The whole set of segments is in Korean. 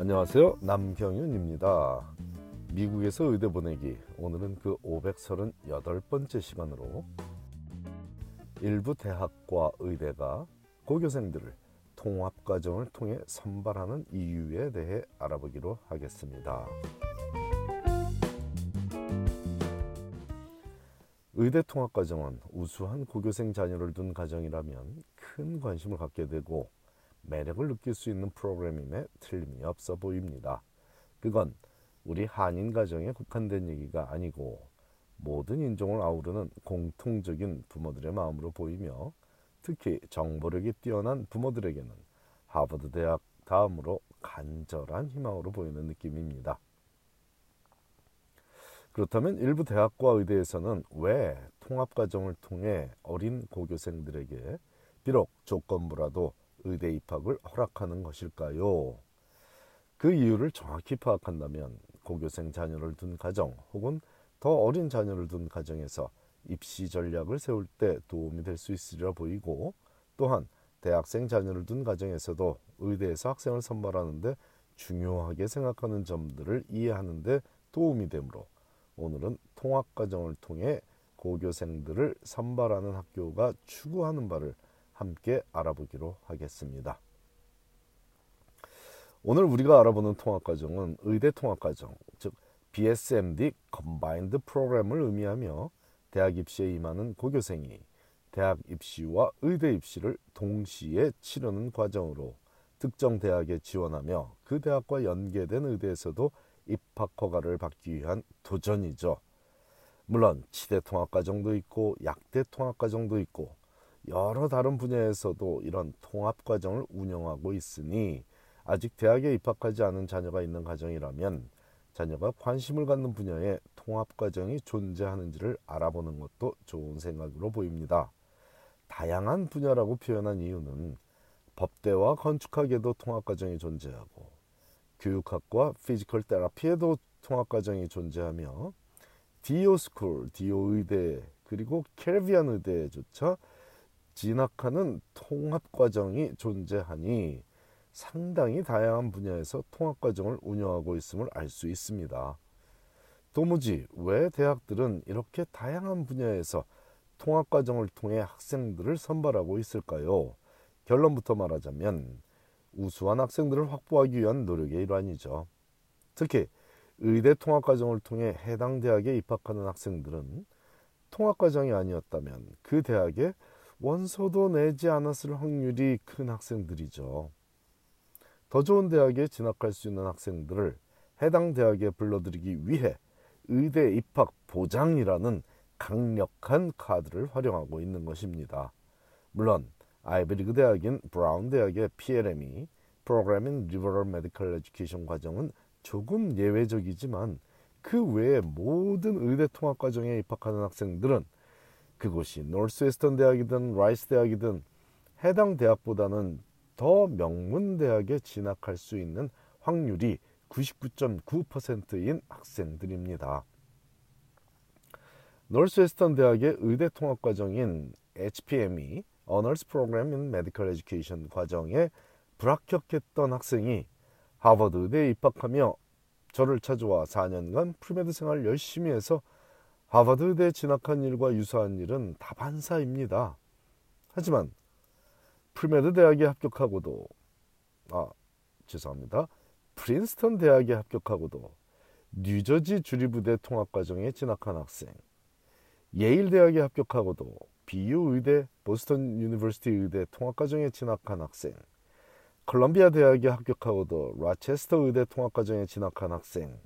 안녕하세요. 남경윤입니다. 미국에서 의대 보내기. 오늘은 그 538번째 시간으로 일부 대학과 의대가 고교생들을 통합과정을 통해 선발하는 이유에 대해 알아보기로 하겠습니다. 의대 통합과정은 우수한 고교생 자녀를 둔 가정이라면 큰 관심을 갖게 되고 매력을 느낄 수 있는 프로그램임에 틀림이 없어 보입니다. 그건 우리 한인 가정에 국한된 얘기가 아니고 모든 인종을 아우르는 공통적인 부모들의 마음으로 보이며 특히 정보력이 뛰어난 부모들에게는 하버드 대학 다음으로 간절한 희망으로 보이는 느낌입니다. 그렇다면 일부 대학과 의대에서는 왜 통합과정을 통해 어린 고교생들에게 비록 조건부라도 의대 입학을 허락하는 것일까요? 그 이유를 정확히 파악한다면 고교생 자녀를 둔 가정 혹은 더 어린 자녀를 둔 가정에서 입시 전략을 세울 때 도움이 될 수 있으리라 보이고 또한 대학생 자녀를 둔 가정에서도 의대에서 학생을 선발하는데 중요하게 생각하는 점들을 이해하는데 도움이 되므로 오늘은 통합과정을 통해 고교생들을 선발하는 학교가 추구하는 바를 함께 알아보기로 하겠습니다. 오늘 우리가 알아보는 통합 과정은 의대 통합 과정, 즉 BSMD Combined 프로그램을 의미하며 대학 입시에 임하는 고교생이 대학 입시와 의대 입시를 동시에 치르는 과정으로 특정 대학에 지원하며 그 대학과 연계된 의대에서도 입학 허가를 받기 위한 도전이죠. 물론 치대 통합 과정도 있고 약대 통합 과정도 있고 여러 다른 분야에서도 이런 통합 과정을 운영하고 있으니 아직 대학에 입학하지 않은 자녀가 있는 가정이라면 자녀가 관심을 갖는 분야에 통합 과정이 존재하는지를 알아보는 것도 좋은 생각으로 보입니다. 다양한 분야라고 표현한 이유는 법대와 건축학에도 통합 과정이 존재하고 교육학과 physical therapy에도 통합 과정이 존재하며 DO school, DO 의대 그리고 캐리비안 의대조차 진학하는 통합 과정이 존재하니 상당히 다양한 분야에서 통합 과정을 운영하고 있음을 알 수 있습니다. 도무지 왜 대학들은 이렇게 다양한 분야에서 통합 과정을 통해 학생들을 선발하고 있을까요? 결론부터 말하자면 우수한 학생들을 확보하기 위한 노력의 일환이죠. 특히 의대 통합 과정을 통해 해당 대학에 입학하는 학생들은 통합 과정이 아니었다면 그 대학에 원서도 내지 않았을 확률이 큰 학생들이죠. 더 좋은 대학에 진학할 수 있는 학생들을 해당 대학에 불러들이기 위해 의대 입학 보장이라는 강력한 카드를 활용하고 있는 것입니다. 물론 아이비리그 대학인 브라운 대학의 PLME Program in Liberal Medical Education 과정은 조금 예외적이지만 그 외의 모든 의대 통합 과정에 입학하는 학생들은 그곳이 노스웨스턴 대학이든 라이스 대학이든 해당 대학보다는 더 명문 대학에 진학할 수 있는 확률이 99.9%인 학생들입니다. 노스웨스턴 대학의 의대 통합 과정인 HPME Honors Program in Medical Education 과정에 불합격했던 학생이 하버드 의대에 입학하며 저를 찾아와 4년간 premed 생활을 열심히 해서 하버드 의대에 진학한 일과 유사한 일은 다반사입니다. 하지만 premed 대학에 합격하고도 아 죄송합니다. 프린스턴 대학에 합격하고도 뉴저지 주립 의대 통합과정에 진학한 학생 예일 대학에 합격하고도 BU 의대, Boston University 의대 통합과정에 진학한 학생, 컬럼비아 대학에 합격하고도 라체스터 의대 통합과정에 진학한 학생,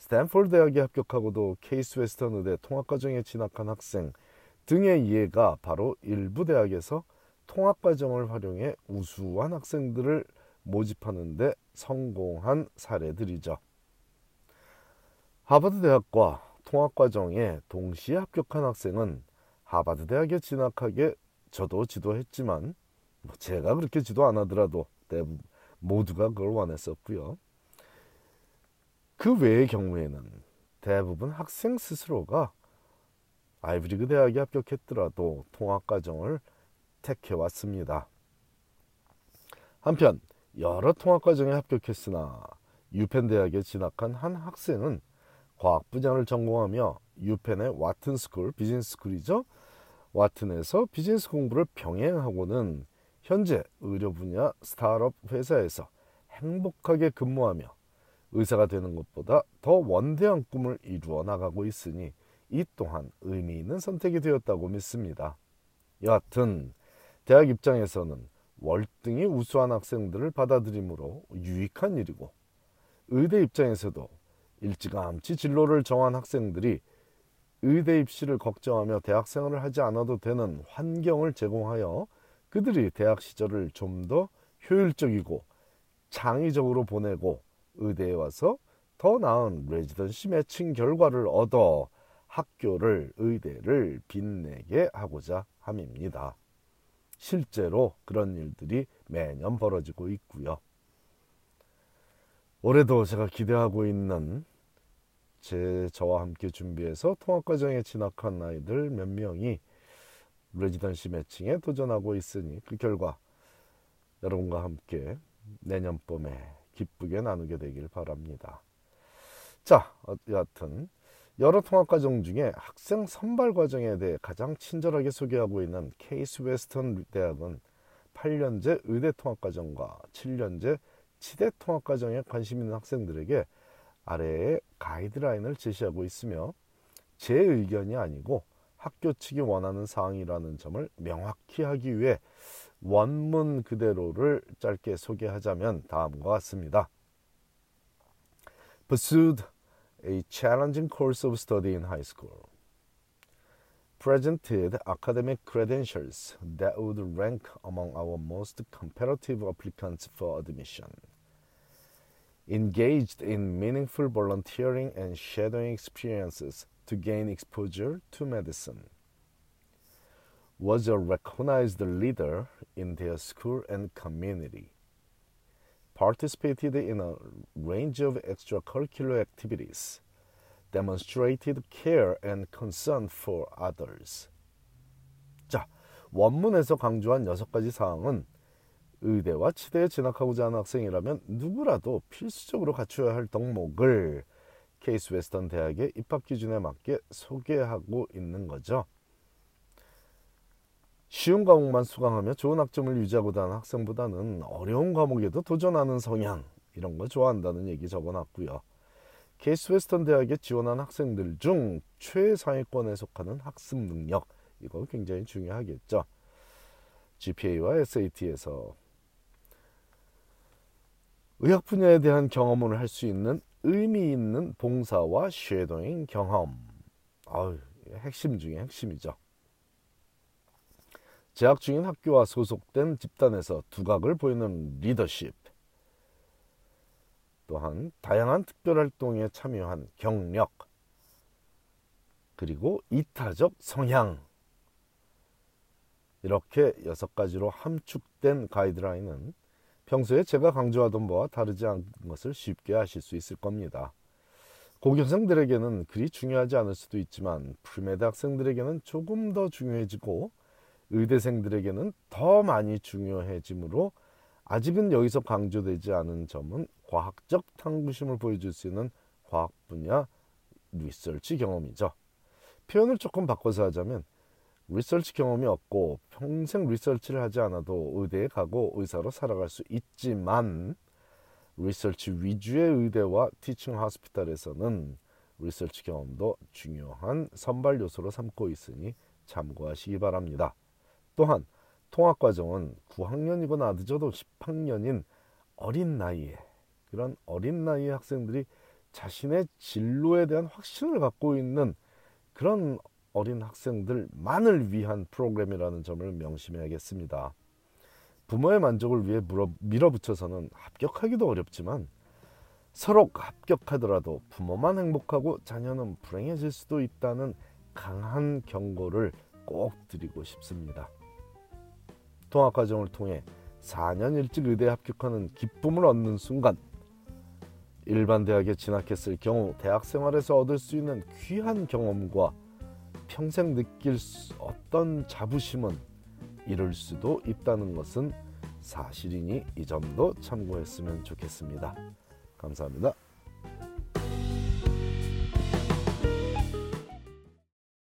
스탠포드 대학에 합격하고도 케이스 웨스턴 의대 통합과정에 진학한 학생 등의 예가 바로 일부 대학에서 통합과정을 활용해 우수한 학생들을 모집하는데 성공한 사례들이죠. 하버드 대학과 통합과정에 동시에 합격한 학생은 하버드 대학에 진학하게 저도 지도했지만 뭐 제가 그렇게 지도 안 하더라도 대부분 모두가 그걸 원했었고요. 그 외의 경우에는 대부분 학생 스스로가 아이브리그 대학에 합격했더라도 통합 과정을 택해 왔습니다. 한편 여러 통합 과정에 합격했으나 유펜 대학에 진학한 한 학생은 과학 분야를 전공하며 유펜의 와튼 school business school이죠. 와튼에서 비즈니스 공부를 병행하고는 현재 의료 분야 스타트업 회사에서 행복하게 근무하며 의사가 되는 것보다 더 원대한 꿈을 이루어 나가고 있으니 이 또한 의미 있는 선택이 되었다고 믿습니다. 여하튼 대학 입장에서는 월등히 우수한 학생들을 받아들이므로 유익한 일이고 의대 입장에서도 일찌감치 진로를 정한 학생들이 의대 입시를 걱정하며 대학 생활을 하지 않아도 되는 환경을 제공하여 그들이 대학 시절을 좀 더 효율적이고 창의적으로 보내고 의대에 와서 더 나은 레지던시 매칭 결과를 얻어 학교를 의대를 빛내게 하고자 함입니다. 실제로 그런 일들이 매년 벌어지고 있고요. 올해도 제가 기대하고 있는 제 저와 함께 준비해서 통합과정에 진학한 아이들 몇 명이 레지던시 매칭에 도전하고 있으니 그 결과 여러분과 함께 내년 봄에 기쁘게 나누게 되길 바랍니다. 자, 여하튼 여러 통합 과정 중에 학생 선발 과정에 대해 가장 친절하게 소개하고 있는 케이스 웨스턴 대학은 8년제 의대 통합 과정과 7년제 치대 통합 과정에 관심 있는 학생들에게 아래에 가이드라인을 제시하고 있으며 제 의견이 아니고 학교 측이 원하는 사항이라는 점을 명확히 하기 위해 원문 그대로를 짧게 소개하자면 다음과 같습니다. Pursued a challenging course of study in high school. Presented academic credentials that would rank among our most competitive applicants for admission. Engaged in meaningful volunteering and shadowing experiences to gain exposure to medicine. Was a recognized leader in their school and community. Participated in a range of extracurricular activities. Demonstrated care and concern for others. 자, 원문에서 강조한 여섯 가지 사항은 의대와 치대에 진학하고자 하는 학생이라면 누구라도 필수적으로 갖춰야 할 덕목을 케이스 웨스턴 대학의 입학 기준에 맞게 소개하고 있는 거죠. 쉬운 과목만 수강하며 좋은 학점을 유지하고자 하는 학생보다는 어려운 과목에도 도전하는 성향 이런 거 좋아한다는 얘기 적어놨고요. 케이스 웨스턴 대학에 지원한 학생들 중 최상위권에 속하는 학습 능력 이거 굉장히 중요하겠죠. GPA와 SAT에서 의학 분야에 대한 경험을 할 수 있는 의미 있는 봉사와 shadowing 경험. 아유, 핵심 중에 핵심이죠. 재학 중인 학교와 소속된 집단에서 두각을 보이는 리더십. 또한 다양한 특별 활동에 참여한 경력. 그리고 이타적 성향. 이렇게 여섯 가지로 함축된 가이드라인은 평소에 제가 강조하던 바와 다르지 않은 것을 쉽게 아실 수 있을 겁니다. 고교생들에게는 그리 중요하지 않을 수도 있지만 premed 학생들에게는 조금 더 중요해지고 의대생들에게는 더 많이 중요해지므로 아직은 여기서 강조되지 않은 점은 과학적 탐구심을 보여줄 수 있는 과학 분야 리서치 경험이죠. 표현을 조금 바꿔서 하자면 리서치 경험이 없고 평생 리서치를 하지 않아도 의대에 가고 의사로 살아갈 수 있지만 리서치 위주의 의대와 티칭 하스피탈에서는 리서치 경험도 중요한 선발 요소로 삼고 있으니 참고하시기 바랍니다. 또한 통합 과정은 9학년이거나 늦어도 10학년인 어린 나이에 그런 어린 나이의 학생들이 자신의 진로에 대한 확신을 갖고 있는 그런 어린 학생들만을 위한 프로그램이라는 점을 명심해야겠습니다. 부모의 만족을 위해 밀어붙여서는 합격하기도 어렵지만 서로 합격하더라도 부모만 행복하고 자녀는 불행해질 수도 있다는 강한 경고를 꼭 드리고 싶습니다. 통합과정을 통해 4년 일찍 의대에 합격하는 기쁨을 얻는 순간 일반 대학에 진학했을 경우 대학 생활에서 얻을 수 있는 귀한 경험과 평생 느낄 어떤 자부심은 이룰 수도 있다는 것은 사실이니 이 점도 참고했으면 좋겠습니다. 감사합니다.